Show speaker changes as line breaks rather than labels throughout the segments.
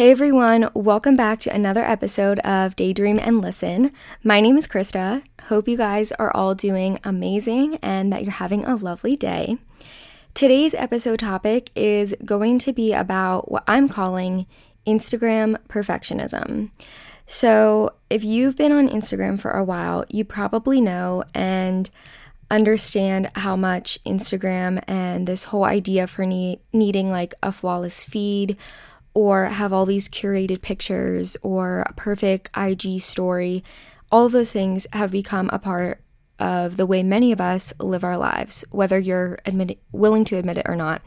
Hey everyone, welcome back to another episode of Daydream and Listen. My name is Christa. Hope you guys are all doing amazing and that you're having a lovely day. Today's episode topic is going to be about what I'm calling Instagram perfectionism. So, if you've been on Instagram for a while, you probably know and understand how much Instagram and this whole idea for need, needing like a flawless feed or have all these curated pictures or a perfect IG story, all those things have become a part of the way many of us live our lives, whether you're admit- willing to admit it or not.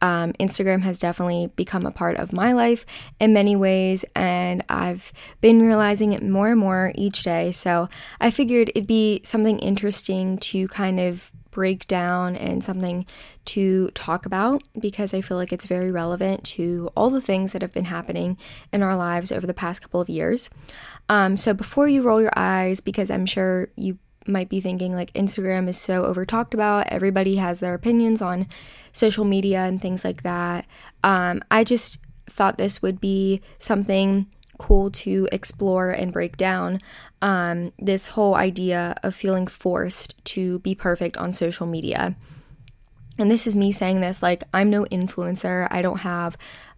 Um, Instagram has definitely become a part of my life in many ways, and I've been realizing it more and more each day. So I figured it'd be something interesting to kind of break down and something to talk about because I feel like it's very relevant to all the things that have been happening in our lives over the past couple of years. Um, so before you roll your eyes, because I'm sure you might be thinking like Instagram is so over talked about, everybody has their opinions on social media and things like that. Um, I just thought this would be something cool to explore and break down um, this whole idea of feeling forced to be perfect on social media. And this is me saying this like, I'm no influencer. I don't have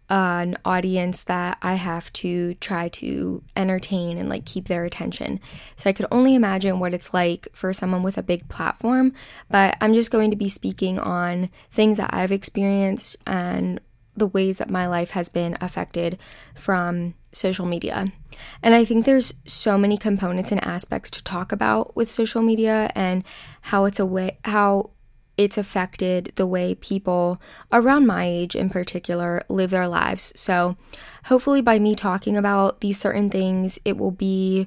an audience that I have to try to entertain and like keep their attention. So I could only imagine what it's like for someone with a big platform, but I'm just going to be speaking on things that I've experienced and the ways that my life has been affected from social media. And I think there's so many components and aspects to talk about with social media and how it's a way how it's affected the way people around my age in particular live their lives. So, hopefully by me talking about these certain things, it will be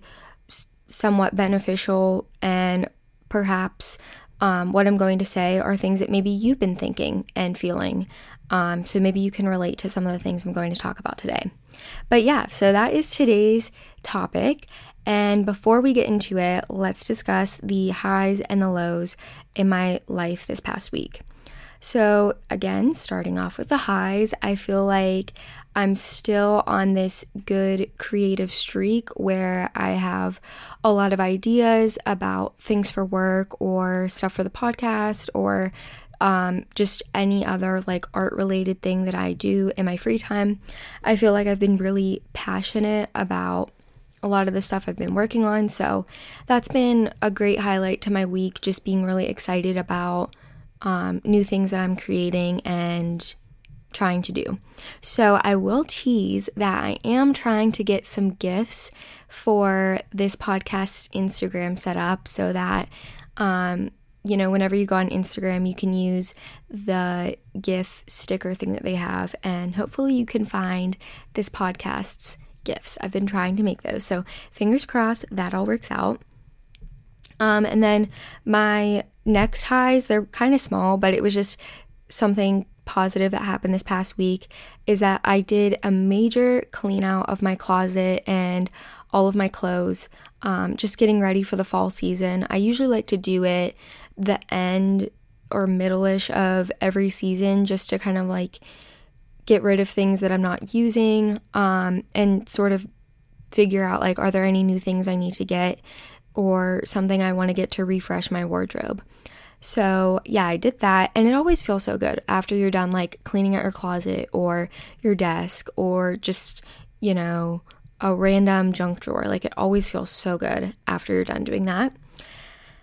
somewhat beneficial and perhaps um, what I'm going to say are things that maybe you've been thinking and feeling um, so maybe you can relate to some of the things I'm going to talk about today. But yeah, so that is today's topic. And before we get into it, let's discuss the highs and the lows in my life this past week. So, again, starting off with the highs, I feel like I'm still on this good creative streak where I have a lot of ideas about things for work or stuff for the podcast or um, just any other like art related thing that I do in my free time. I feel like I've been really passionate about a lot of the stuff I've been working on. So that's been a great highlight to my week, just being really excited about um, new things that I'm creating and trying to do. So I will tease that I am trying to get some GIFs for this podcast's Instagram set up so that um, you know, whenever you go on Instagram, you can use the GIF sticker thing that they have, and hopefully you can find this podcast's GIFs. I've been trying to make those, so fingers crossed that all works out. Um, and then my next highs, they're kind of small, but it was just something positive that happened this past week is that I did a major clean out of my closet and all of my clothes, um, just getting ready for the fall season. I usually like to do it the end or middle-ish of every season just to kind of like get rid of things that I'm not using um, and sort of figure out like are there any new things I need to get or something I want to get to refresh my wardrobe. So, yeah, I did that and it always feels so good after you're done like cleaning out your closet or your desk or just, you know, a random junk drawer. Like it always feels so good after you're done doing that.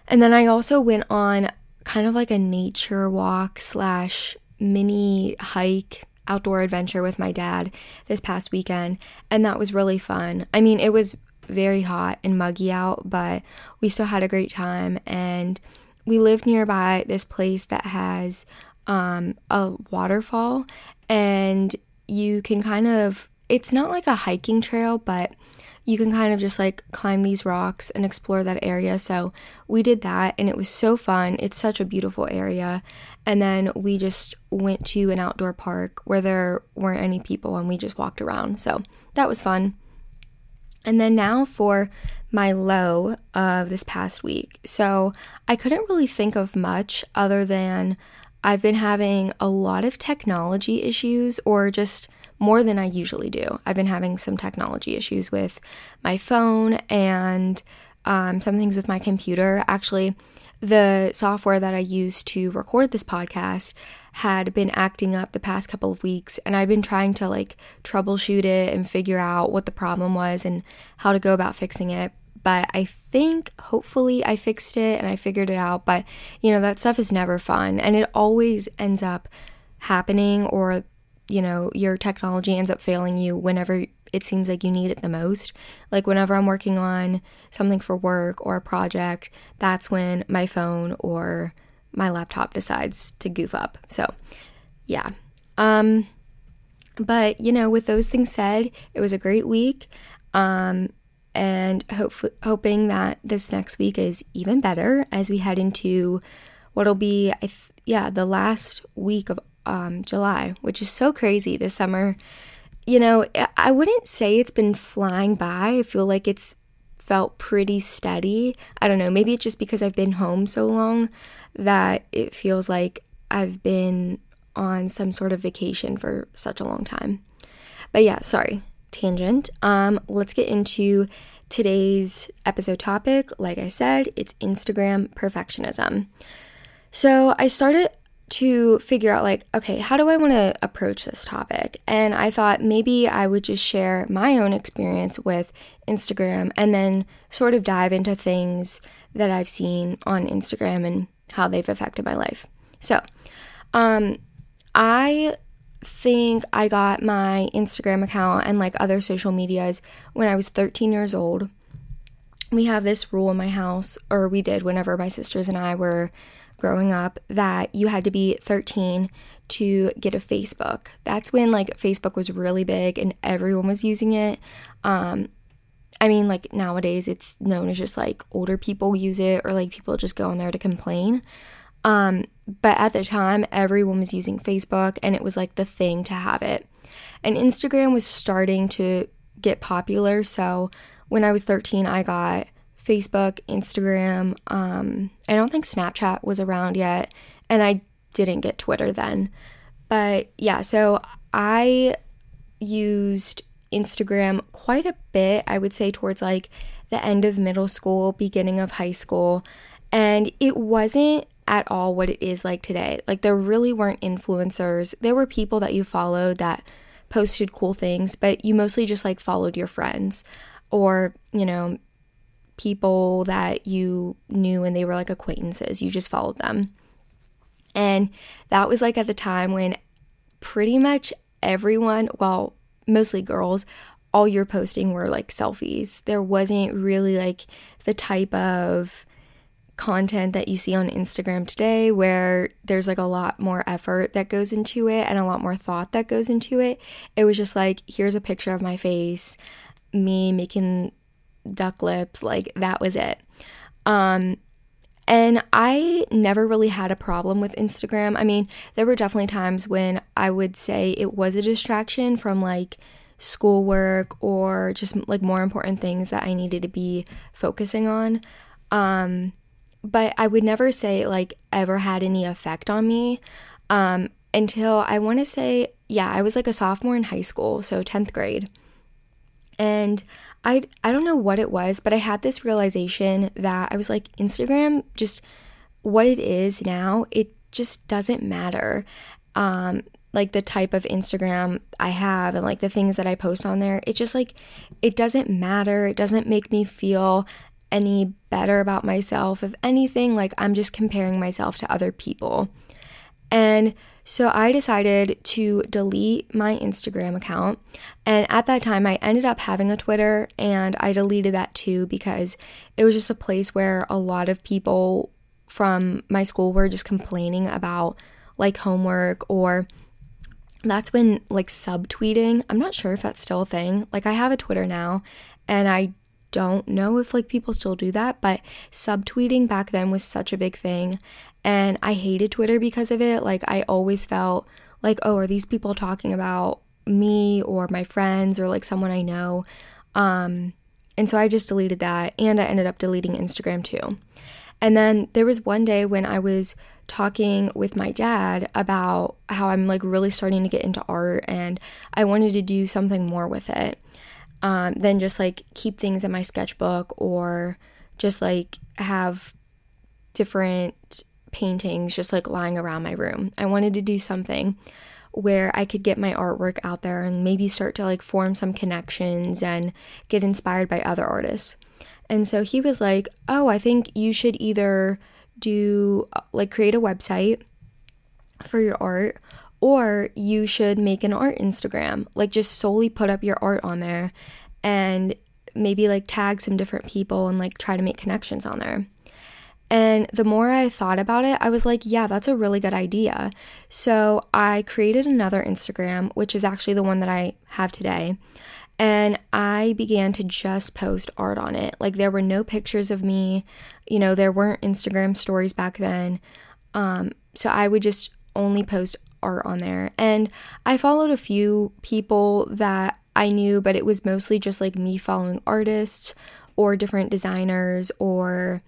And then I also went on kind of like a nature walk slash mini hike outdoor adventure with my dad this past weekend, and that was really fun. I mean, it was very hot and muggy out, but we still had a great time. And we live nearby this place that has um, a waterfall, and you can kind of, it's not like a hiking trail, but you can kind of just like climb these rocks and explore that area. So we did that and it was so fun. It's such a beautiful area. And then we just went to an outdoor park where there weren't any people and we just walked around. So that was fun. And then now for my low of this past week. So I couldn't really think of much other than I've been having a lot of technology issues or just more than I usually do. I've been having some technology issues with my phone and um, some things with my computer. Actually, the software that I use to record this podcast had been acting up the past couple of weeks, and I'd been trying to like troubleshoot it and figure out what the problem was and how to go about fixing it. But I think hopefully I fixed it and I figured it out. But you know, that stuff is never fun, and it always ends up happening, or you know, your technology ends up failing you whenever it seems like you need it the most. Like whenever I'm working on something for work or a project, that's when my phone or my laptop decides to goof up. So, yeah. Um but you know, with those things said, it was a great week. Um and hope, hoping that this next week is even better as we head into what'll be I th- yeah, the last week of um, July, which is so crazy this summer you know, I wouldn't say it's been flying by. I feel like it's felt pretty steady. I don't know, maybe it's just because I've been home so long that it feels like I've been on some sort of vacation for such a long time. But yeah, sorry, tangent. Um let's get into today's episode topic. Like I said, it's Instagram perfectionism. So, I started to figure out like okay how do i want to approach this topic? And i thought maybe i would just share my own experience with instagram and then sort of dive into things that i've seen on instagram and how they've affected my life. So um i think i got my instagram account and like other social medias when i was 13 years old. We have this rule in my house or we did whenever my sisters and i were growing up that you had to be 13 to get a Facebook. That's when like Facebook was really big and everyone was using it. Um, I mean, like nowadays it's known as just like older people use it or like people just go in there to complain. Um, but at the time, everyone was using Facebook and it was like the thing to have it. And Instagram was starting to get popular. So when I was 13, I got Facebook, Instagram. Um, I don't think Snapchat was around yet, and I didn't get Twitter then. But yeah, so I used Instagram quite a bit, I would say, towards like the end of middle school, beginning of high school. And it wasn't at all what it is like today. Like, there really weren't influencers. There were people that you followed that posted cool things, but you mostly just like followed your friends or, you know, people that you knew and they were like acquaintances. You just followed them. And that was like at the time when pretty much everyone, well, mostly girls, all you're posting were like selfies. There wasn't really like the type of content that you see on Instagram today where there's like a lot more effort that goes into it and a lot more thought that goes into it. It was just like, here's a picture of my face, me making duck lips, like that was it. Um, and I never really had a problem with Instagram. I mean, there were definitely times when I would say it was a distraction from like schoolwork or just like more important things that I needed to be focusing on. Um, but I would never say it like ever had any effect on me um, until I want to say, yeah, I was like a sophomore in high school, so 10th grade. And I I don't know what it was, but I had this realization that I was like Instagram just what it is now, it just doesn't matter. Um like the type of Instagram I have and like the things that I post on there, it just like it doesn't matter. It doesn't make me feel any better about myself. If anything, like I'm just comparing myself to other people. And so I decided to delete my Instagram account. And at that time, I ended up having a Twitter and I deleted that too because it was just a place where a lot of people from my school were just complaining about like homework or that's when like subtweeting, I'm not sure if that's still a thing. Like I have a Twitter now and I don't know if like people still do that, but subtweeting back then was such a big thing. And I hated Twitter because of it. Like, I always felt like, oh, are these people talking about me or my friends or like someone I know? Um, and so I just deleted that and I ended up deleting Instagram too. And then there was one day when I was talking with my dad about how I'm like really starting to get into art and I wanted to do something more with it um, than just like keep things in my sketchbook or just like have different paintings just like lying around my room. I wanted to do something where I could get my artwork out there and maybe start to like form some connections and get inspired by other artists. And so he was like, Oh, I think you should either do like create a website for your art or you should make an art Instagram. Like just solely put up your art on there and maybe like tag some different people and like try to make connections on there. And the more I thought about it, I was like, yeah, that's a really good idea. So I created another Instagram, which is actually the one that I have today. And I began to just post art on it. Like there were no pictures of me, you know, there weren't Instagram stories back then. Um, so I would just only post art on there. And I followed a few people that I knew, but it was mostly just like me following artists or different designers or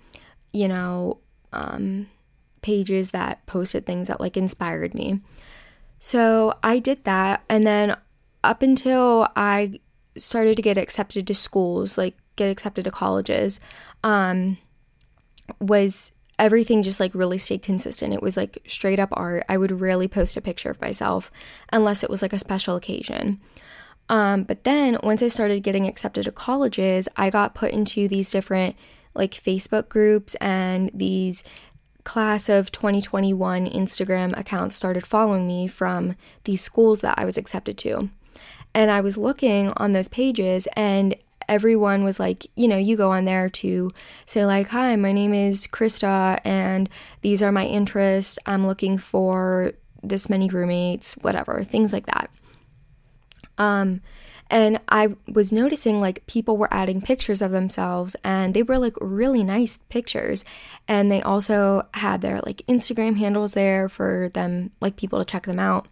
you know, um, pages that posted things that like inspired me. So I did that. And then up until I started to get accepted to schools, like get accepted to colleges, um, was everything just like really stayed consistent. It was like straight up art. I would rarely post a picture of myself unless it was like a special occasion. Um, but then once I started getting accepted to colleges, I got put into these different like Facebook groups and these class of 2021 Instagram accounts started following me from these schools that I was accepted to. And I was looking on those pages and everyone was like, you know, you go on there to say, like, hi, my name is Christa and these are my interests. I'm looking for this many roommates, whatever, things like that. Um, and I was noticing like people were adding pictures of themselves and they were like really nice pictures. And they also had their like Instagram handles there for them, like people to check them out.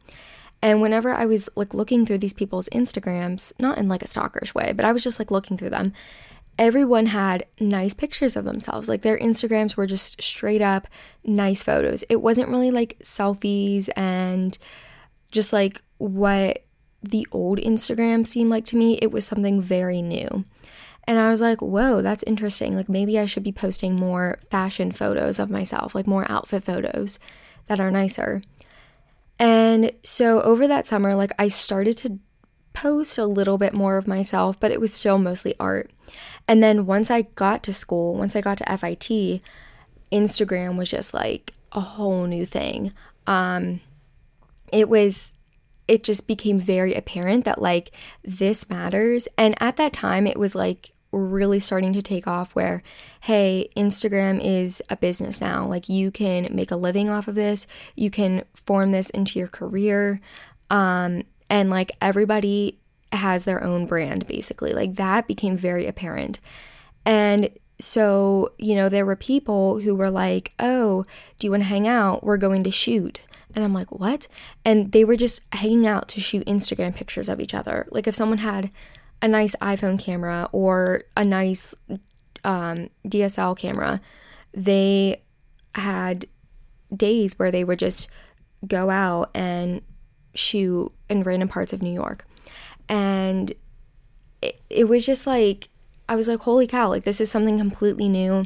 And whenever I was like looking through these people's Instagrams, not in like a stalkerish way, but I was just like looking through them, everyone had nice pictures of themselves. Like their Instagrams were just straight up nice photos. It wasn't really like selfies and just like what the old Instagram seemed like to me, it was something very new. And I was like, whoa, that's interesting. Like, maybe I should be posting more fashion photos of myself, like more outfit photos that are nicer. And so over that summer, like, I started to post a little bit more of myself, but it was still mostly art. And then once I got to school, once I got to FIT, Instagram was just like a whole new thing. Um, it was it just became very apparent that like this matters. And at that time, it was like really starting to take off where, hey, Instagram is a business now. Like you can make a living off of this, you can form this into your career. Um, and like everybody has their own brand basically. Like that became very apparent. And so, you know, there were people who were like, oh, do you want to hang out? We're going to shoot. And I'm like, what? And they were just hanging out to shoot Instagram pictures of each other. Like if someone had a nice iPhone camera or a nice um, DSL camera, they had days where they would just go out and shoot in random parts of New York. And it, it was just like, I was like, holy cow, like this is something completely new,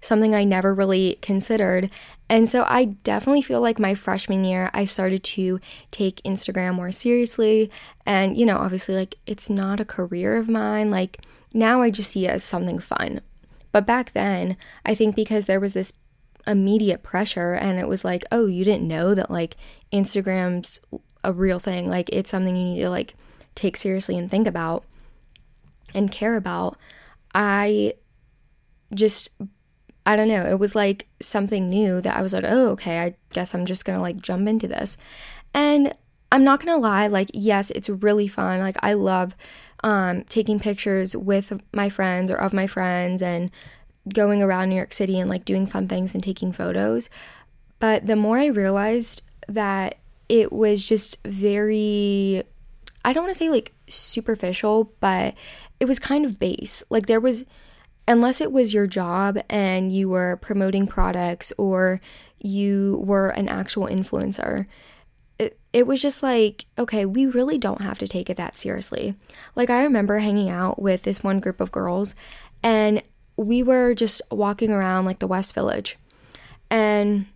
something I never really considered. And so I definitely feel like my freshman year, I started to take Instagram more seriously. And, you know, obviously, like it's not a career of mine. Like now I just see it as something fun. But back then, I think because there was this immediate pressure and it was like, oh, you didn't know that like Instagram's a real thing. Like it's something you need to like take seriously and think about and care about. I just I don't know, it was like something new that I was like, oh, okay, I guess I'm just gonna like jump into this. And I'm not gonna lie, like, yes, it's really fun. Like, I love um, taking pictures with my friends or of my friends and going around New York City and like doing fun things and taking photos. But the more I realized that it was just very, I don't wanna say like superficial, but it was kind of base. Like, there was, unless it was your job and you were promoting products or you were an actual influencer, it, it was just like, okay, we really don't have to take it that seriously. Like, I remember hanging out with this one group of girls, and we were just walking around like the West Village. And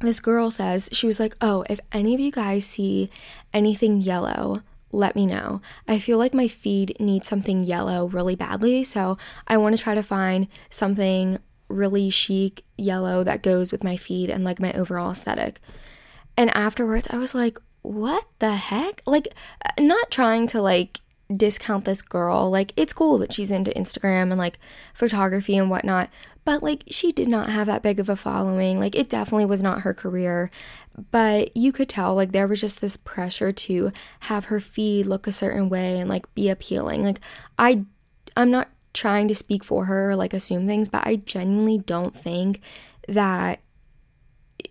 this girl says, she was like, oh, if any of you guys see anything yellow, let me know. I feel like my feed needs something yellow really badly, so I want to try to find something really chic yellow that goes with my feed and like my overall aesthetic. And afterwards, I was like, what the heck? Like, uh, not trying to like discount this girl. Like, it's cool that she's into Instagram and like photography and whatnot, but like, she did not have that big of a following. Like, it definitely was not her career. But you could tell, like, there was just this pressure to have her feed look a certain way and like be appealing. Like, I, I'm not trying to speak for her or like assume things, but I genuinely don't think that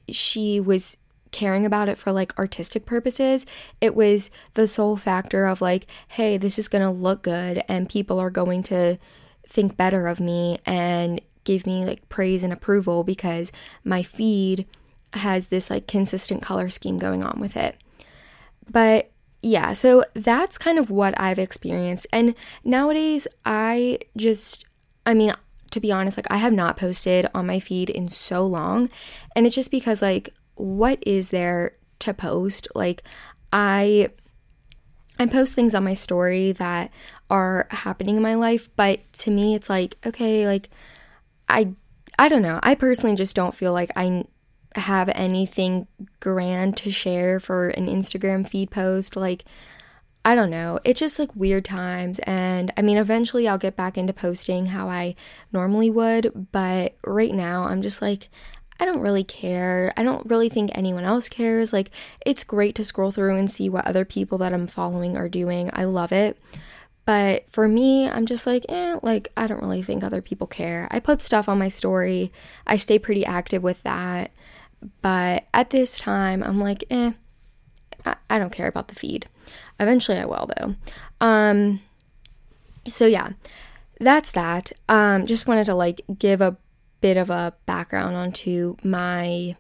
she was caring about it for like artistic purposes. It was the sole factor of like, hey, this is going to look good and people are going to think better of me and give me like praise and approval because my feed has this like consistent color scheme going on with it. But yeah, so that's kind of what I've experienced. And nowadays, I just, I mean, to be honest, like I have not posted on my feed in so long. And it's just because, like, what is there to post? Like, I. I post things on my story that are happening in my life, but to me it's like, okay, like I I don't know. I personally just don't feel like I have anything grand to share for an Instagram feed post. Like, I don't know. It's just like weird times. And I mean, eventually I'll get back into posting how I normally would. But right now, I'm just like, I don't really care. I don't really think anyone else cares. Like, it's great to scroll through and see what other people that I'm following are doing. I love it. But for me, I'm just like, eh, like, I don't really think other people care. I put stuff on my story, I stay pretty active with that. But at this time, I'm like, eh, I, I don't care about the feed. Eventually I will though. Um so yeah, that's that. Um just wanted to like give a bit of a background onto my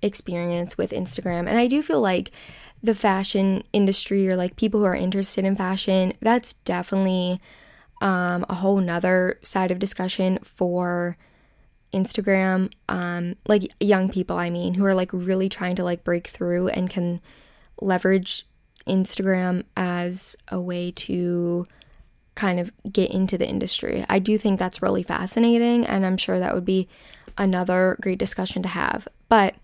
experience with Instagram. And I do feel like the fashion industry or like people who are interested in fashion, that's definitely um, a whole nother side of discussion for Instagram, um, like young people, I mean, who are like really trying to like break through and can leverage Instagram as a way to kind of get into the industry. I do think that's really fascinating, and I'm sure that would be another great discussion to have. But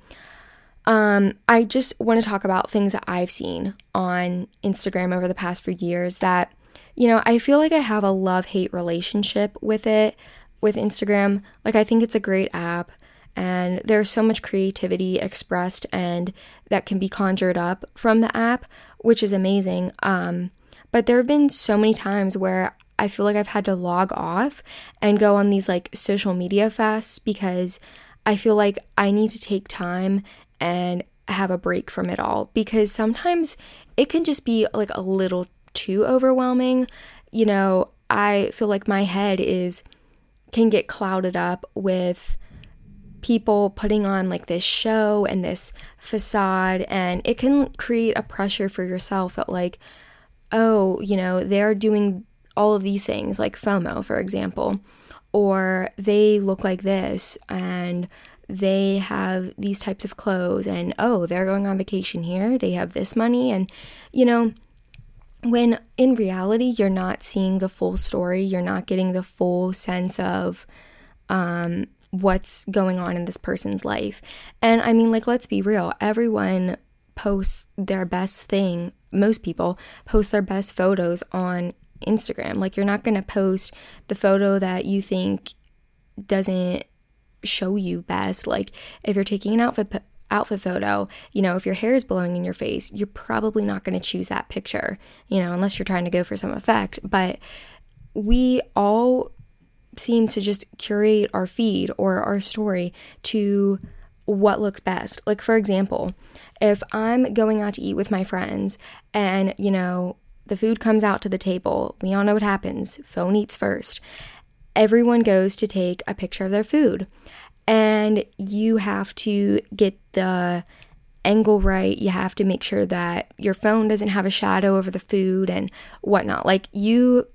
um, I just want to talk about things that I've seen on Instagram over the past few years that, you know, I feel like I have a love hate relationship with it with Instagram. Like, I think it's a great app and there's so much creativity expressed and that can be conjured up from the app, which is amazing. Um, but there have been so many times where I feel like I've had to log off and go on these like social media fasts because I feel like I need to take time and have a break from it all because sometimes it can just be like a little too overwhelming. You know, I feel like my head is can get clouded up with people putting on like this show and this facade and it can create a pressure for yourself that like oh you know they're doing all of these things like FOMO for example or they look like this and they have these types of clothes and oh they're going on vacation here they have this money and you know when in reality you're not seeing the full story you're not getting the full sense of um, what's going on in this person's life. And i mean like let's be real everyone posts their best thing most people post their best photos on instagram like you're not going to post the photo that you think doesn't show you best like if you're taking an outfit outfit photo, you know, if your hair is blowing in your face, you're probably not going to choose that picture, you know, unless you're trying to go for some effect. But we all seem to just curate our feed or our story to what looks best. Like, for example, if I'm going out to eat with my friends and, you know, the food comes out to the table, we all know what happens phone eats first. everyone goes to take a picture of their food and you have to get the angle right. You have to make sure that your phone doesn't have a shadow over the food and whatnot. Like you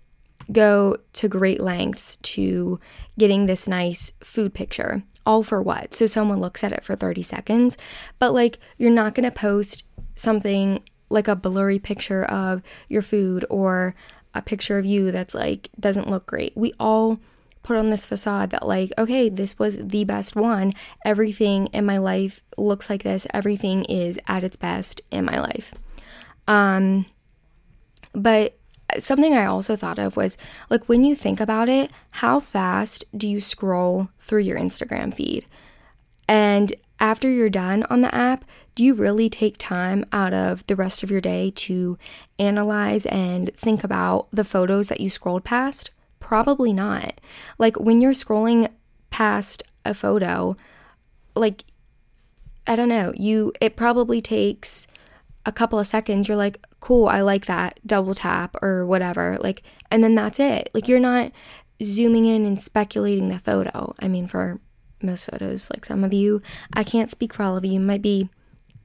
go to great lengths to getting this nice food picture. All for what? So someone looks at it for 30 seconds. But like you're not going to post something like a blurry picture of your food or a picture of you that's like doesn't look great. We all put on this facade that like okay this was the best one everything in my life looks like this everything is at its best in my life um but something i also thought of was like when you think about it how fast do you scroll through your instagram feed and after you're done on the app do you really take time out of the rest of your day to analyze and think about the photos that you scrolled past? Probably not. Like when you're scrolling past a photo, like I don't know, you it probably takes a couple of seconds. You're like, "Cool, I like that." Double tap or whatever. Like and then that's it. Like you're not zooming in and speculating the photo. I mean, for most photos, like some of you, I can't speak for all of you, might be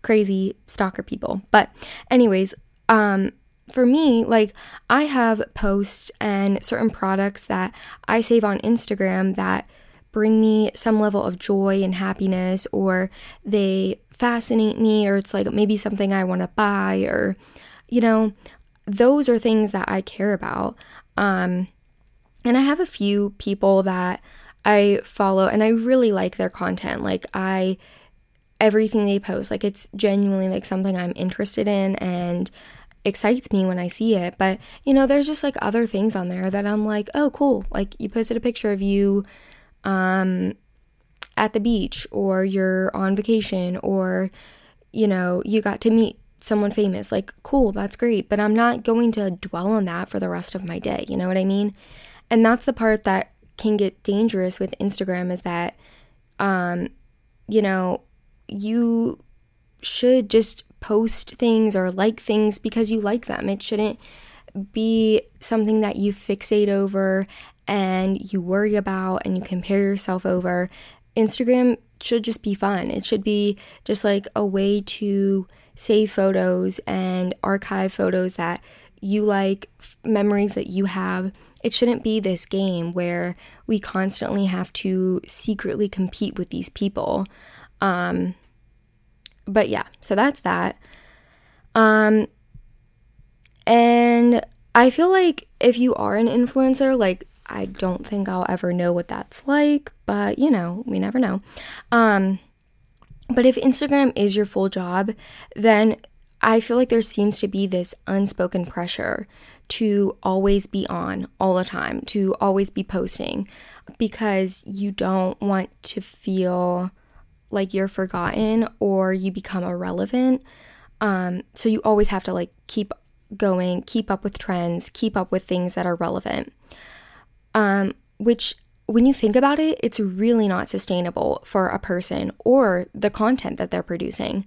crazy stalker people. But, anyways, um, for me, like I have posts and certain products that I save on Instagram that bring me some level of joy and happiness, or they fascinate me, or it's like maybe something I want to buy, or you know, those are things that I care about. Um, and I have a few people that I follow and I really like their content. Like, I everything they post. Like it's genuinely like something I'm interested in and excites me when I see it. But, you know, there's just like other things on there that I'm like, "Oh, cool. Like you posted a picture of you um at the beach or you're on vacation or you know, you got to meet someone famous. Like, cool, that's great, but I'm not going to dwell on that for the rest of my day. You know what I mean? And that's the part that can get dangerous with Instagram is that um you know, you should just post things or like things because you like them. It shouldn't be something that you fixate over and you worry about and you compare yourself over. Instagram should just be fun. It should be just like a way to save photos and archive photos that you like, memories that you have. It shouldn't be this game where we constantly have to secretly compete with these people. Um, but yeah, so that's that. Um, and I feel like if you are an influencer, like I don't think I'll ever know what that's like, but you know, we never know. Um, but if Instagram is your full job, then I feel like there seems to be this unspoken pressure to always be on all the time, to always be posting because you don't want to feel like you're forgotten or you become irrelevant. Um, so you always have to like keep going, keep up with trends, keep up with things that are relevant. Um, which, when you think about it, it's really not sustainable for a person or the content that they're producing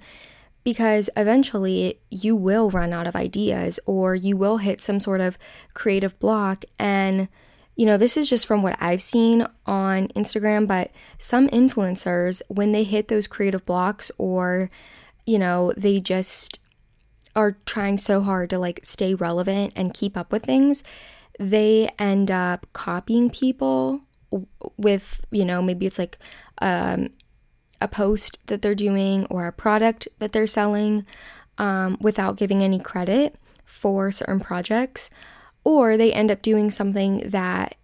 because eventually you will run out of ideas or you will hit some sort of creative block. And you know, this is just from what I've seen on Instagram, but some influencers, when they hit those creative blocks or, you know, they just are trying so hard to like stay relevant and keep up with things, they end up copying people with, you know, maybe it's like um, a post that they're doing or a product that they're selling um, without giving any credit for certain projects or they end up doing something that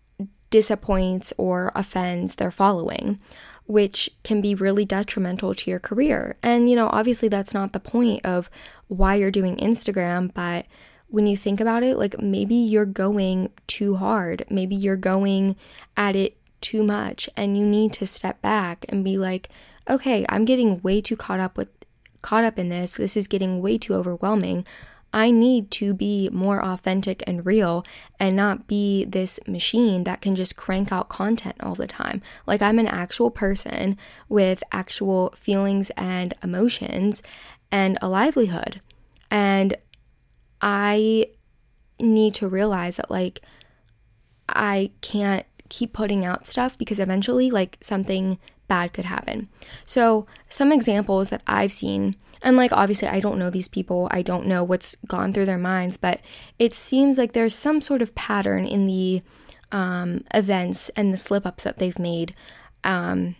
disappoints or offends their following, which can be really detrimental to your career. And, you know, obviously that's not the point of why you're doing Instagram, but when you think about it, like maybe you're going too hard, maybe you're going at it too much, and you need to step back and be like, okay, I'm getting way too caught up with caught up in this. This is getting way too overwhelming. I need to be more authentic and real and not be this machine that can just crank out content all the time. Like, I'm an actual person with actual feelings and emotions and a livelihood. And I need to realize that, like, I can't keep putting out stuff because eventually, like, something bad could happen. So, some examples that I've seen, and like, obviously, I don't know these people, I don't know what's gone through their minds, but it seems like there's some sort of pattern in the um, events and the slip ups that they've made, um,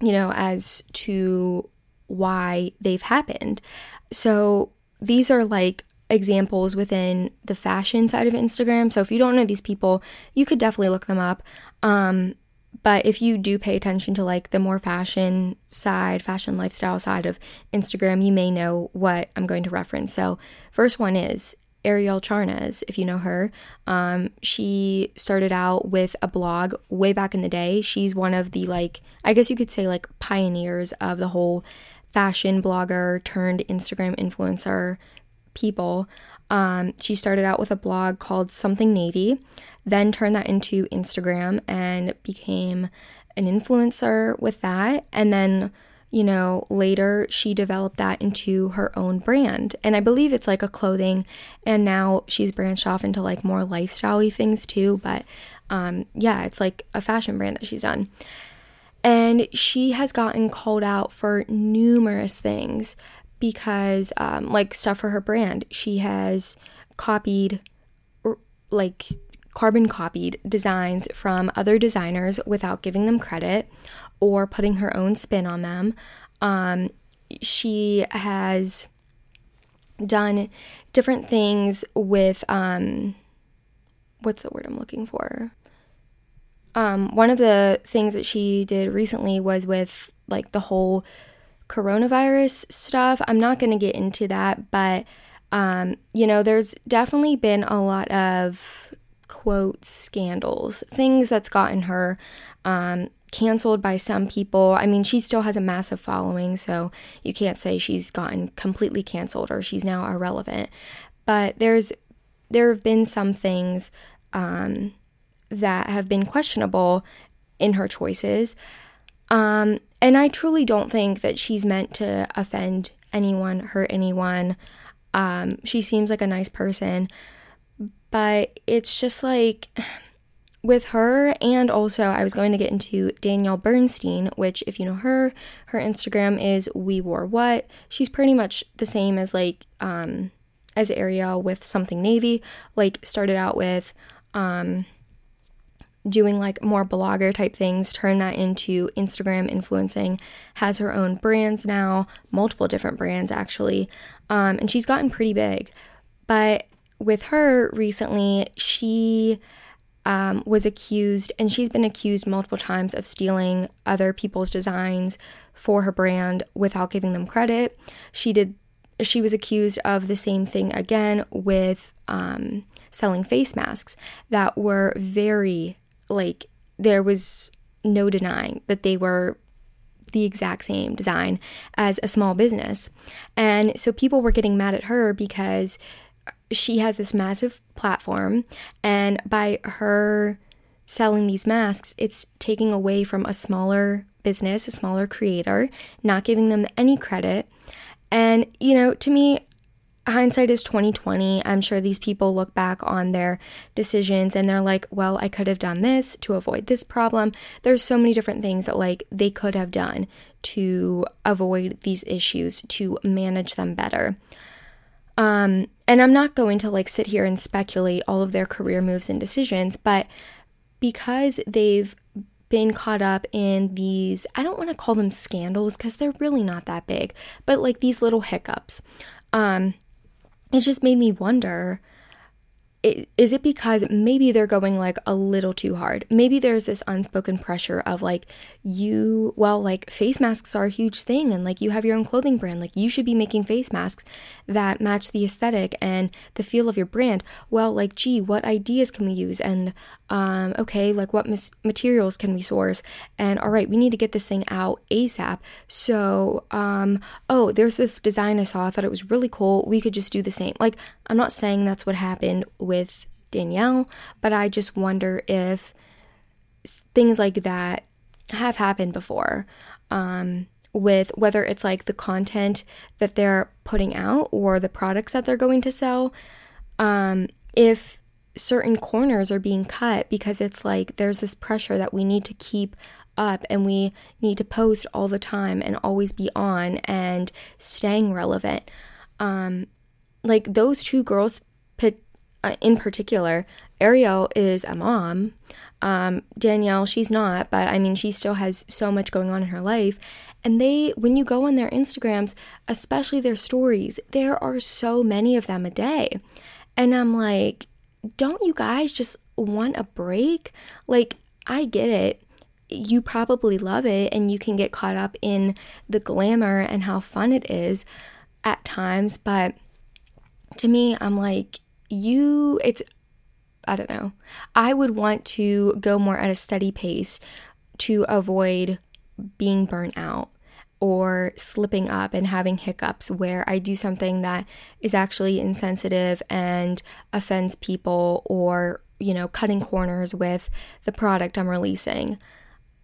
you know, as to why they've happened. So, these are like examples within the fashion side of Instagram. So if you don't know these people, you could definitely look them up. Um, but if you do pay attention to like the more fashion side, fashion lifestyle side of Instagram, you may know what I'm going to reference. So, first one is Arielle Charnas, if you know her. Um, she started out with a blog way back in the day. She's one of the like, I guess you could say like pioneers of the whole fashion blogger turned Instagram influencer people. Um, she started out with a blog called Something Navy, then turned that into Instagram and became an influencer with that. And then, you know, later she developed that into her own brand. And I believe it's like a clothing. And now she's branched off into like more lifestyle things too. But um, yeah, it's like a fashion brand that she's done. And she has gotten called out for numerous things because, um, like, stuff for her brand. She has copied, like, carbon copied designs from other designers without giving them credit or putting her own spin on them. Um, she has done different things with, um, what's the word I'm looking for? Um, one of the things that she did recently was with like the whole coronavirus stuff. I'm not going to get into that, but um, you know, there's definitely been a lot of quote scandals, things that's gotten her um, canceled by some people. I mean, she still has a massive following, so you can't say she's gotten completely canceled or she's now irrelevant. But there's there have been some things um, that have been questionable in her choices. Um, and I truly don't think that she's meant to offend anyone, hurt anyone. Um, she seems like a nice person, but it's just like with her, and also I was going to get into Danielle Bernstein, which, if you know her, her Instagram is We Wore What. She's pretty much the same as like, um, as Arielle with something Navy. Like, started out with, um, doing like more blogger type things, turn that into Instagram influencing, has her own brands now, multiple different brands actually, um, and she's gotten pretty big. But with her recently, she um, was accused, and she's been accused multiple times of stealing other people's designs for her brand without giving them credit. She did. She was accused of the same thing again with um, selling face masks that were very like there was no denying that they were the exact same design as a small business. And so people were getting mad at her because she has this massive platform, and by her selling these masks, it's taking away from a smaller business, a smaller creator, not giving them any credit. And, you know, to me, hindsight is 2020 i'm sure these people look back on their decisions and they're like well i could have done this to avoid this problem. There's so many different things that like they could have done to avoid these issues to manage them better. Um and i'm not going to like sit here and speculate all of their career moves and decisions but because they've been caught up in these, I don't want to call them scandals because they're really not that big, but like these little hiccups. Um, it just made me wonder is it because maybe they're going like a little too hard? Maybe there's this unspoken pressure of like, you, well, like face masks are a huge thing and like you have your own clothing brand. Like you should be making face masks that match the aesthetic and the feel of your brand. Well, like, gee, what ideas can we use? And, um, okay, like what mis- materials can we source? And all right, we need to get this thing out ASAP. So, um, oh, there's this design I saw. I thought it was really cool. We could just do the same. Like, I'm not saying that's what happened with Danielle, but I just wonder if things like that have happened before. Um, with whether it's like the content that they're putting out or the products that they're going to sell. Um, if certain corners are being cut because it's like there's this pressure that we need to keep up and we need to post all the time and always be on and staying relevant. Um, like those two girls uh, in particular, Arielle is a mom. Um, Danielle, she's not, but I mean, she still has so much going on in her life. And they, when you go on their Instagrams, especially their stories, there are so many of them a day. And I'm like, don't you guys just want a break? Like, I get it. You probably love it and you can get caught up in the glamour and how fun it is at times. But to me, I'm like, you, it's, I don't know. I would want to go more at a steady pace to avoid being burnt out or slipping up and having hiccups where I do something that is actually insensitive and offends people or, you know, cutting corners with the product I'm releasing.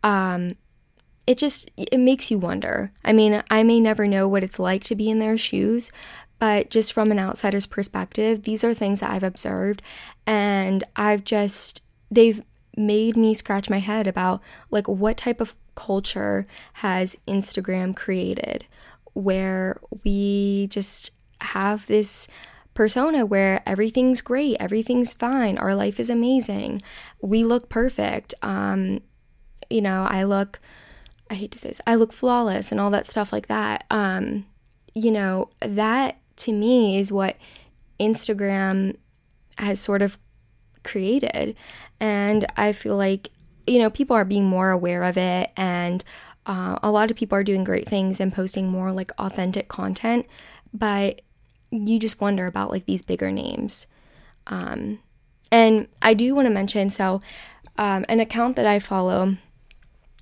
Um, it just it makes you wonder. I mean, I may never know what it's like to be in their shoes, but just from an outsider's perspective, these are things that I've observed and I've just they've made me scratch my head about like what type of culture has Instagram created where we just have this persona where everything's great, everything's fine, our life is amazing, we look perfect. Um, you know, I look, I hate to say this, I look flawless and all that stuff like that. Um, you know, that to me is what Instagram has sort of created. And I feel like you know, people are being more aware of it, and uh, a lot of people are doing great things and posting more like authentic content. But you just wonder about like these bigger names. Um, and I do want to mention so um, an account that I follow,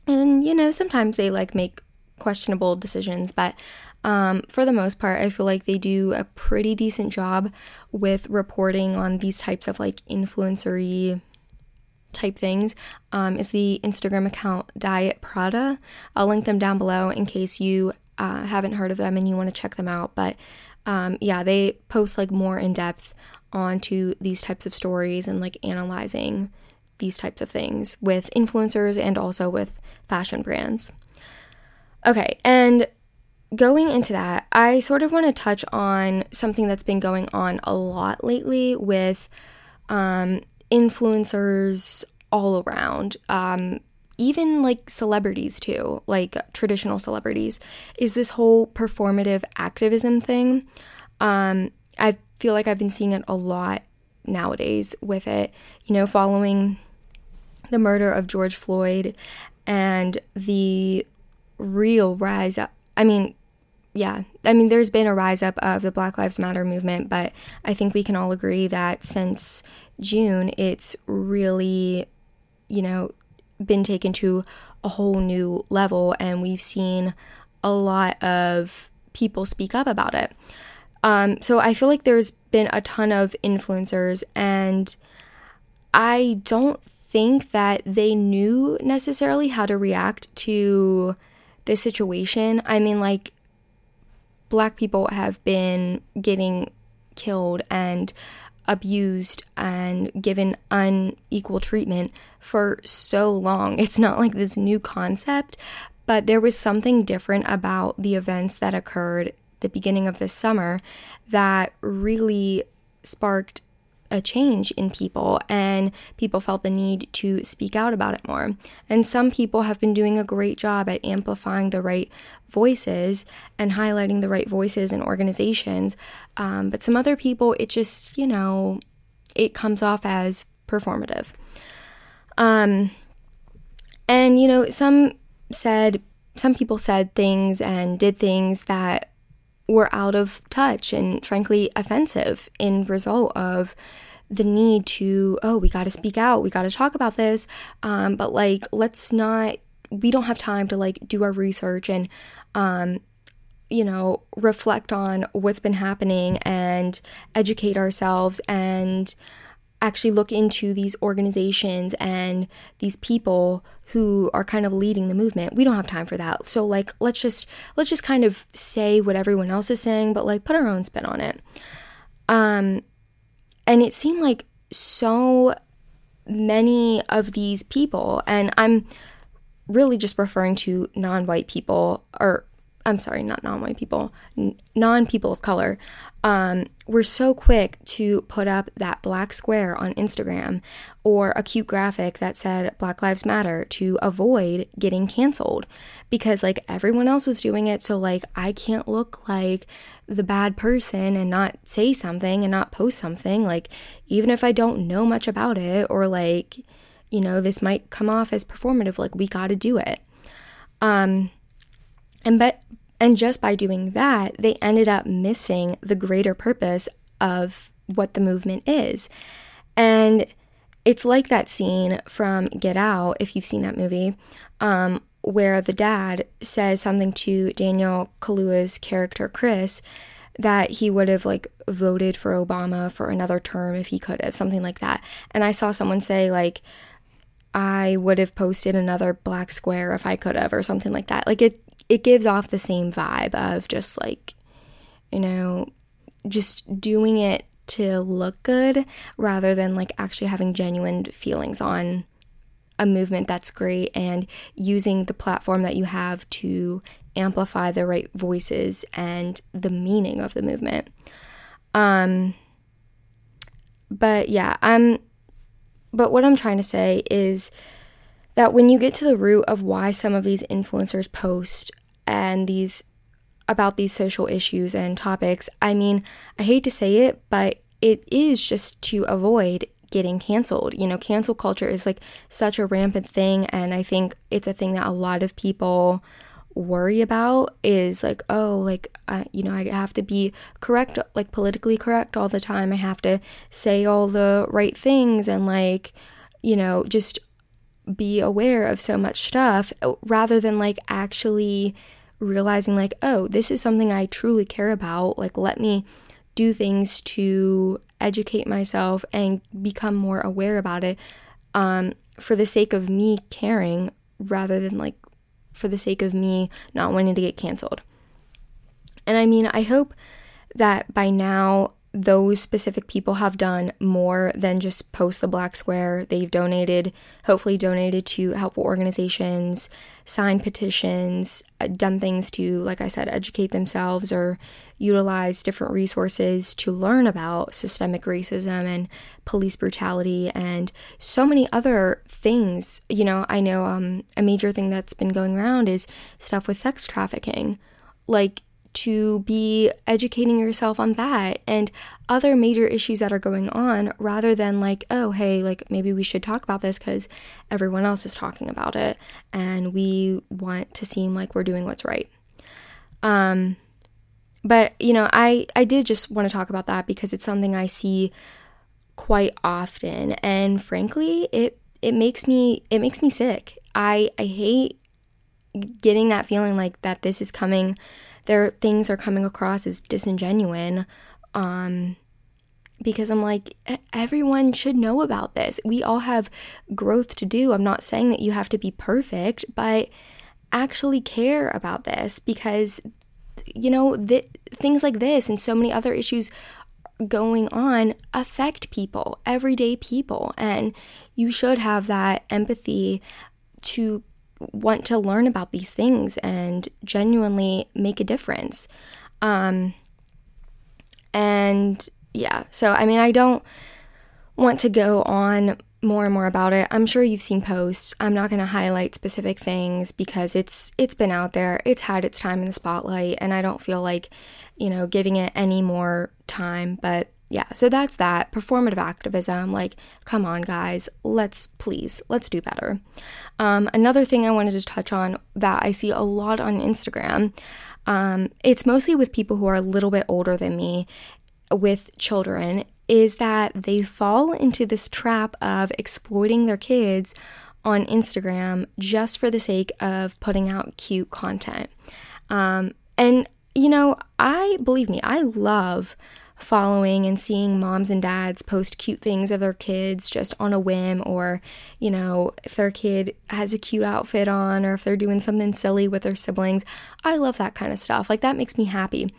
and you know, sometimes they like make questionable decisions, but um, for the most part, I feel like they do a pretty decent job with reporting on these types of like influencery type things um, is the Instagram account Diet Prada. I'll link them down below in case you uh, haven't heard of them and you want to check them out. But um, yeah, they post like more in depth onto these types of stories and like analyzing these types of things with influencers and also with fashion brands. Okay, and going into that, I sort of want to touch on something that's been going on a lot lately with um, influencers all around. Um, even like celebrities too, like traditional celebrities, is this whole performative activism thing. Um, I feel like I've been seeing it a lot nowadays with it, you know, following the murder of George Floyd and the real rise up. I mean, yeah, I mean, there's been a rise up of the Black Lives Matter movement, but I think we can all agree that since June, it's really, you know, been taken to a whole new level, and we've seen a lot of people speak up about it. Um, so I feel like there's been a ton of influencers, and I don't think that they knew necessarily how to react to this situation. I mean, like, black people have been getting killed and abused and given unequal treatment for so long. It's not like this new concept, but there was something different about the events that occurred the beginning of this summer that really sparked a change in people and people felt the need to speak out about it more. And some people have been doing a great job at amplifying the right voices and highlighting the right voices and organizations. Um, but some other people, it just, you know, it comes off as performative. Um, and, you know, some said, some people said things and did things that were out of touch and frankly offensive in result of the need to oh we got to speak out we got to talk about this um, but like let's not we don't have time to like do our research and um, you know reflect on what's been happening and educate ourselves and actually look into these organizations and these people who are kind of leading the movement. We don't have time for that. So like let's just let's just kind of say what everyone else is saying but like put our own spin on it. Um and it seemed like so many of these people, and I'm really just referring to non white people, or I'm sorry, not non white people, non people of color, um, we're so quick to put up that black square on Instagram or a cute graphic that said Black Lives Matter to avoid getting canceled because, like, everyone else was doing it. So, like, I can't look like the bad person and not say something and not post something. Like, even if I don't know much about it or, like, you know, this might come off as performative, like, we got to do it. Um, and but and just by doing that, they ended up missing the greater purpose of what the movement is. And it's like that scene from Get Out, if you've seen that movie, um, where the dad says something to Daniel Kaluuya's character, Chris, that he would have like voted for Obama for another term if he could have, something like that. And I saw someone say, like, I would have posted another black square if I could have, or something like that. Like, it it gives off the same vibe of just like, you know, just doing it to look good rather than like actually having genuine feelings on a movement that's great and using the platform that you have to amplify the right voices and the meaning of the movement. Um but yeah, I'm but what I'm trying to say is that when you get to the root of why some of these influencers post and these about these social issues and topics, I mean, I hate to say it, but it is just to avoid getting canceled. You know, cancel culture is like such a rampant thing and I think it's a thing that a lot of people worry about is like oh like uh, you know i have to be correct like politically correct all the time i have to say all the right things and like you know just be aware of so much stuff uh, rather than like actually realizing like oh this is something i truly care about like let me do things to educate myself and become more aware about it um, for the sake of me caring rather than like for the sake of me not wanting to get canceled. And i mean i hope that by now those specific people have done more than just post the black square. They've donated, hopefully, donated to helpful organizations, signed petitions, uh, done things to, like I said, educate themselves or utilize different resources to learn about systemic racism and police brutality and so many other things. You know, I know um, a major thing that's been going around is stuff with sex trafficking. Like, to be educating yourself on that and other major issues that are going on rather than like, oh, hey, like maybe we should talk about this because everyone else is talking about it and we want to seem like we're doing what's right. Um, but you know, I I did just want to talk about that because it's something I see quite often and frankly, it it makes me it makes me sick. I I hate getting that feeling like that this is coming their things are coming across as disingenuine um, because I'm like, everyone should know about this. We all have growth to do. I'm not saying that you have to be perfect, but actually care about this because, you know, th- things like this and so many other issues going on affect people, everyday people. And you should have that empathy to want to learn about these things and genuinely make a difference. Um, and yeah, so I mean, I don't want to go on more and more about it. I'm sure you've seen posts. I'm not going to highlight specific things because it's it's been out there. It's had its time in the spotlight and I don't feel like, you know, giving it any more time, but yeah, so that's that. Performative activism, like, come on, guys, let's please, let's do better. Um, another thing I wanted to touch on that I see a lot on Instagram, um, it's mostly with people who are a little bit older than me with children, is that they fall into this trap of exploiting their kids on Instagram just for the sake of putting out cute content. Um, and, you know, I believe me, I love following and seeing moms and dads post cute things of their kids just on a whim, or, you know, if their kid has a cute outfit on, or if they're doing something silly with their siblings. I love that kind of stuff. Like, that makes me happy.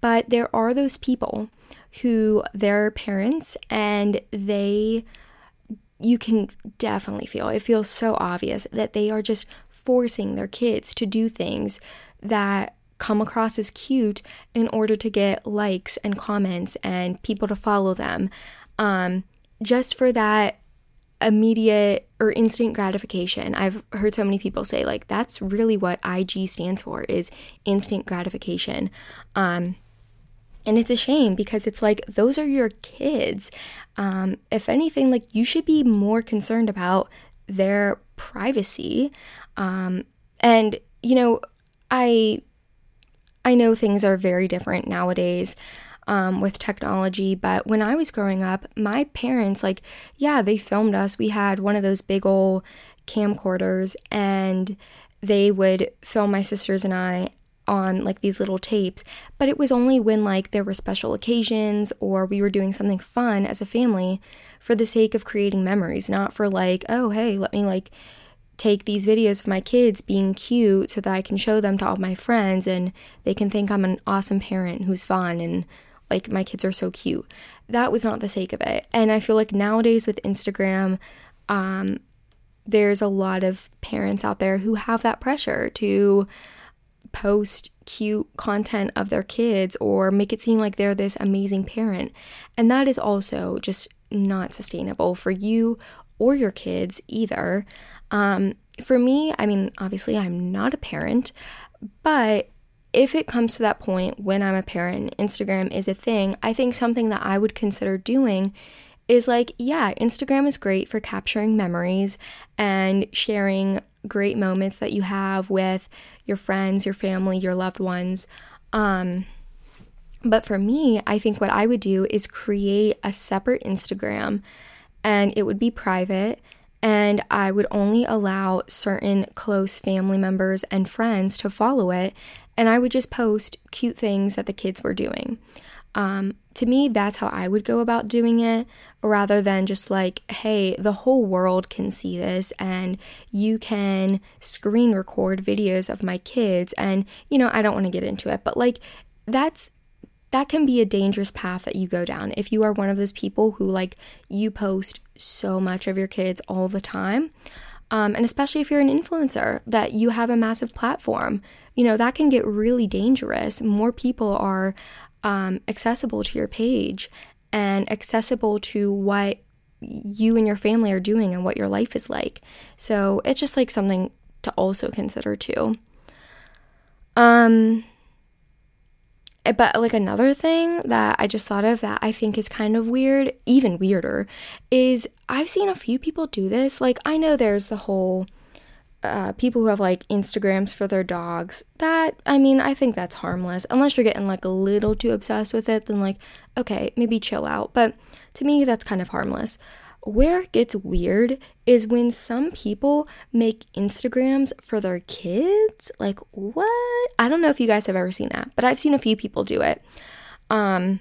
But there are those people who they're parents and they you can definitely feel it feels so obvious that they are just forcing their kids to do things that come across as cute in order to get likes and comments and people to follow them um, just for that immediate or instant gratification. I've heard so many people say like that's really what IG stands for is instant gratification. Um, and it's a shame because it's like those are your kids. Um, if anything, like you should be more concerned about their privacy. Um, and you know, I I know things are very different nowadays um, with technology, but when I was growing up, my parents, like, yeah, they filmed us. We had one of those big old camcorders, and they would film my sisters and I on like these little tapes, but it was only when like there were special occasions or we were doing something fun as a family for the sake of creating memories, not for like, oh, hey, let me like take these videos of my kids being cute so that I can show them to all my friends and they can think I'm an awesome parent who's fun and like my kids are so cute. That was not the sake of it. And I feel like nowadays with Instagram, um, there's a lot of parents out there who have that pressure to post cute content of their kids or make it seem like they're this amazing parent. And that is also just not sustainable for you or your kids either. Um, for me, I mean, obviously, I'm not a parent, but if it comes to that point when I'm a parent, Instagram is a thing, I think something that I would consider doing is like, yeah, Instagram is great for capturing memories and sharing great moments that you have with your friends, your family, your loved ones. Um, but for me, I think what I would do is create a separate Instagram and it would be private and I would only allow certain close family members and friends to follow it, and I would just post cute things that the kids were doing. Um, to me, that's how I would go about doing it, rather than just like, hey, the whole world can see this, and you can screen record videos of my kids. And, you know, I don't want to get into it, but like, that's that can be a dangerous path that you go down if you are one of those people who like you post so much of your kids all the time. Um, and especially if you're an influencer that you have a massive platform you know that can get really dangerous. More people are um, accessible to your page and accessible to what you and your family are doing and what your life is like. So it's just like something to also consider too. Um but like another thing that I just thought of that I think is kind of weird, even weirder, is I've seen a few people do this. Like I know there's the whole uh, people who have like Instagrams for their dogs. That I mean, I think that's harmless unless you're getting like a little too obsessed with it. Then like, okay, maybe chill out. But to me, that's kind of harmless. Where it gets weird is when some people make Instagrams for their kids. Like, what? I don't know if you guys have ever seen that, but I've seen a few people do it. Um,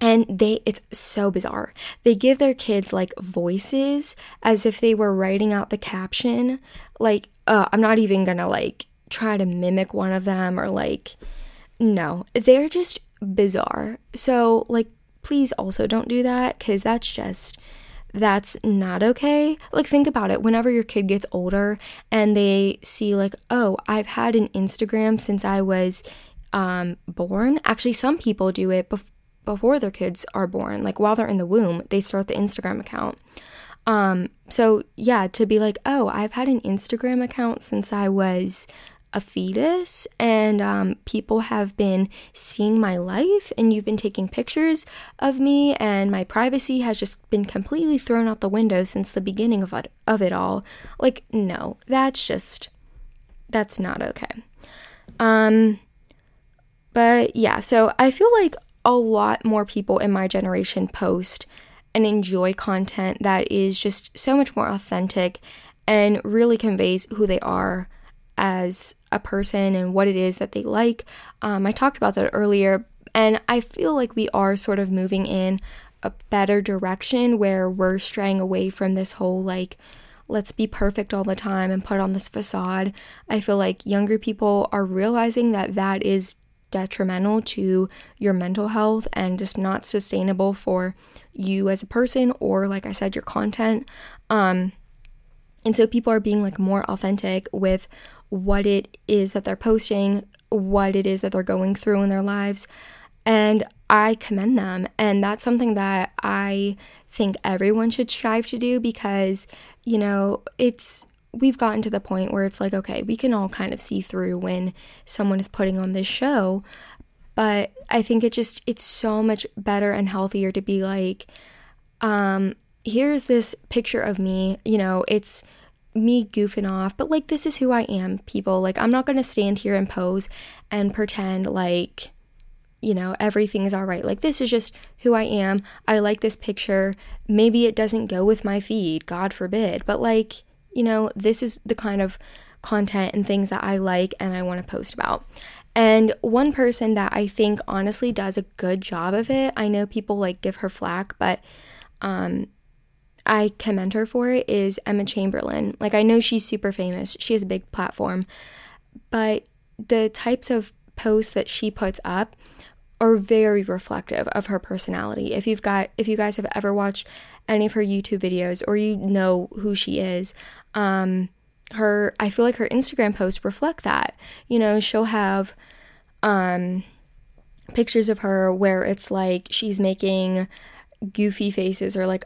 and they it's so bizarre they give their kids like voices as if they were writing out the caption like uh, i'm not even gonna like try to mimic one of them or like no they're just bizarre so like please also don't do that because that's just that's not okay. Like, think about it. Whenever your kid gets older and they see, like, oh, I've had an Instagram since I was um, born. Actually, some people do it bef- before their kids are born. Like, while they're in the womb, they start the Instagram account. Um, so, yeah, to be like, oh, I've had an Instagram account since I was a fetus and um, people have been seeing my life and you've been taking pictures of me and my privacy has just been completely thrown out the window since the beginning of it, of it all. Like no that's just that's not okay. Um but yeah so i feel like a lot more people in my generation post and enjoy content that is just so much more authentic and really conveys who they are as a person and what it is that they like. Um, I talked about that earlier, and I feel like we are sort of moving in a better direction where we're straying away from this whole like, let's be perfect all the time and put on this facade. I feel like younger people are realizing that that is detrimental to your mental health and just not sustainable for you as a person or like I said your content. Um and so people are being like more authentic with what it is that they're posting, what it is that they're going through in their lives. And I commend them. And that's something that I think everyone should strive to do because, you know, it's we've gotten to the point where it's like, okay, we can all kind of see through when someone is putting on this show. But I think it just, it's so much better and healthier to be like, um, here's this picture of me, you know, it's me goofing off, but like, this is who I am, people. Like, I'm not gonna stand here and pose and pretend like, you know, everything's all right. Like, this is just who I am. I like this picture. Maybe it doesn't go with my feed, God forbid, but like, you know, this is the kind of content and things that I like and I want to post about. And one person that I think honestly does a good job of it, I know people like give her flack, but um, I commend her for is Emma Chamberlain. Like, I know she's super famous, she has a big platform, but the types of posts that she puts up are very reflective of her personality. If you've got if you guys have ever watched any of her YouTube videos or you know who she is, um, her I feel like her Instagram posts reflect that. You know, she'll have um, pictures of her where it's like she's making goofy faces or like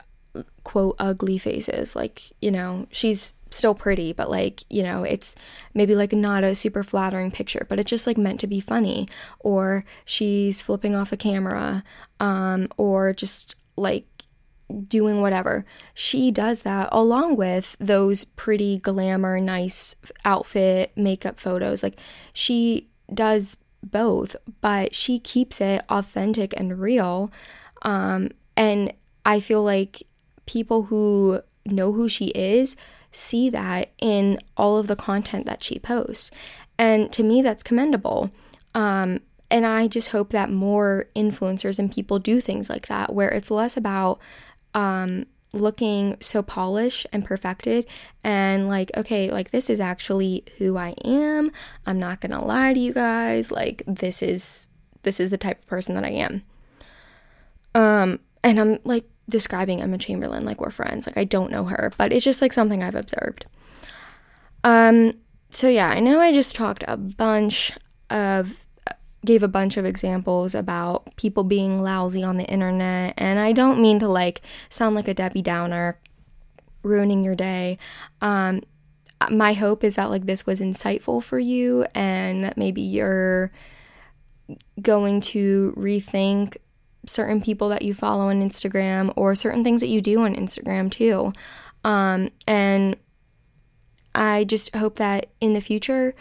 quote ugly faces. Like, you know, she's still pretty, but like, you know, it's maybe like not a super flattering picture, but it's just like meant to be funny. Or she's flipping off the camera, um, or just like doing whatever. She does that along with those pretty glamour, nice outfit, makeup photos. Like she does both, but she keeps it authentic and real. Um, and I feel like people who know who she is see that in all of the content that she posts. And to me, that's commendable. Um, and I just hope that more influencers and people do things like that, where it's less about um, looking so polished and perfected and like okay like this is actually who i am i'm not gonna lie to you guys like this is this is the type of person that i am um and i'm like describing emma chamberlain like we're friends like i don't know her but it's just like something i've observed um so yeah i know i just talked a bunch of gave a bunch of examples about people being lousy on the internet. And I don't mean to like sound like a Debbie Downer, ruining your day. Um, my hope is that like this was insightful for you and that maybe you're going to rethink certain people that you follow on Instagram or certain things that you do on Instagram too. Um, and I just hope that in the future,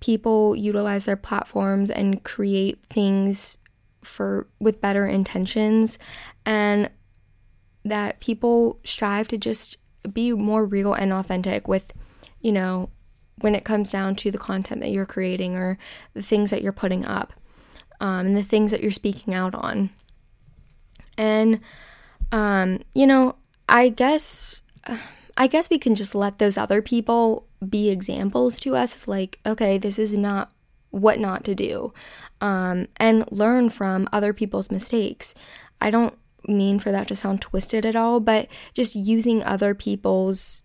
people utilize their platforms and create things for with better intentions and that people strive to just be more real and authentic with you know when it comes down to the content that you're creating or the things that you're putting up um, and the things that you're speaking out on and um, you know i guess i guess we can just let those other people be examples to us. It's like, okay, this is not what not to do, um, and learn from other people's mistakes. I don't mean for that to sound twisted at all, but just using other people's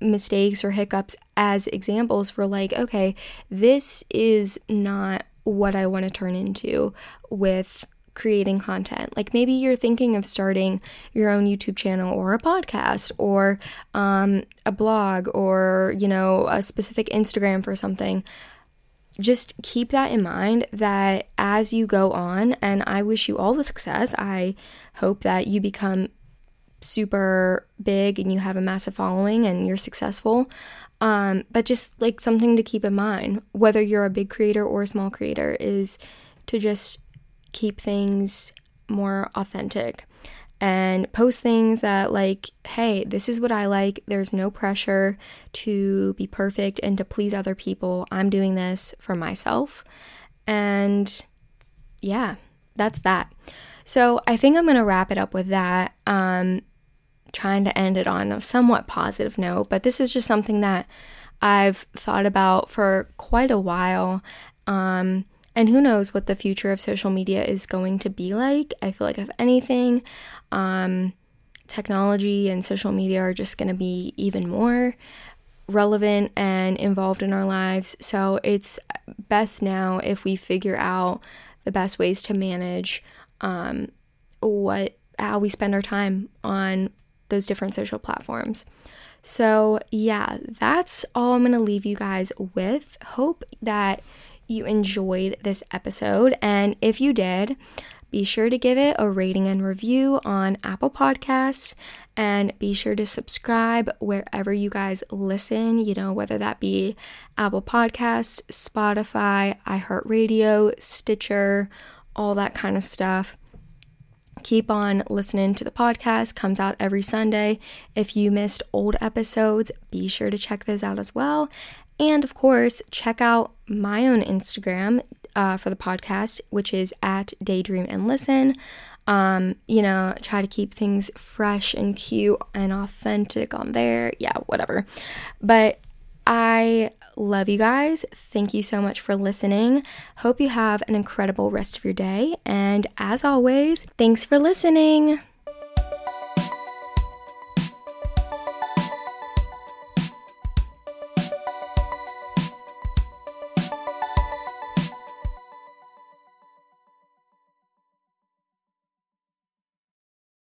mistakes or hiccups as examples for, like, okay, this is not what I want to turn into with creating content. Like maybe you're thinking of starting your own YouTube channel or a podcast or um, a blog or, you know, a specific Instagram for something. Just keep that in mind that as you go on, and I wish you all the success. I hope that you become super big and you have a massive following and you're successful. Um, but just like something to keep in mind, whether you're a big creator or a small creator, is to just keep things more authentic and post things that like hey this is what i like. There's no pressure to be perfect and to please other people. I'm doing this for myself. And yeah that's that. So i think i'm going to wrap it up with that. Um trying to end it on a somewhat positive note but this is just something that i've thought about for quite a while. Um And who knows what the future of social media is going to be like. I feel like, if anything, um, technology and social media are just going to be even more relevant and involved in our lives. So it's best now if we figure out the best ways to manage um, what how we spend our time on those different social platforms. So, yeah, that's all I'm going to leave you guys with. Hope that you enjoyed this episode. And if you did, be sure to give it a rating and review on Apple Podcasts and be sure to subscribe wherever you guys listen, you know, whether that be Apple Podcasts, Spotify, iHeartRadio, Stitcher, all that kind of stuff. Keep on listening to the podcast, comes out every Sunday. If you missed old episodes, be sure to check those out as well. And of course, check out my own Instagram uh, for the podcast, which is at Daydream and Listen. Um, you know, try to keep things fresh and cute and authentic on there. Yeah, whatever. But I love you guys. Thank you so much for listening. Hope you have an incredible rest of your day. And as always, thanks for listening.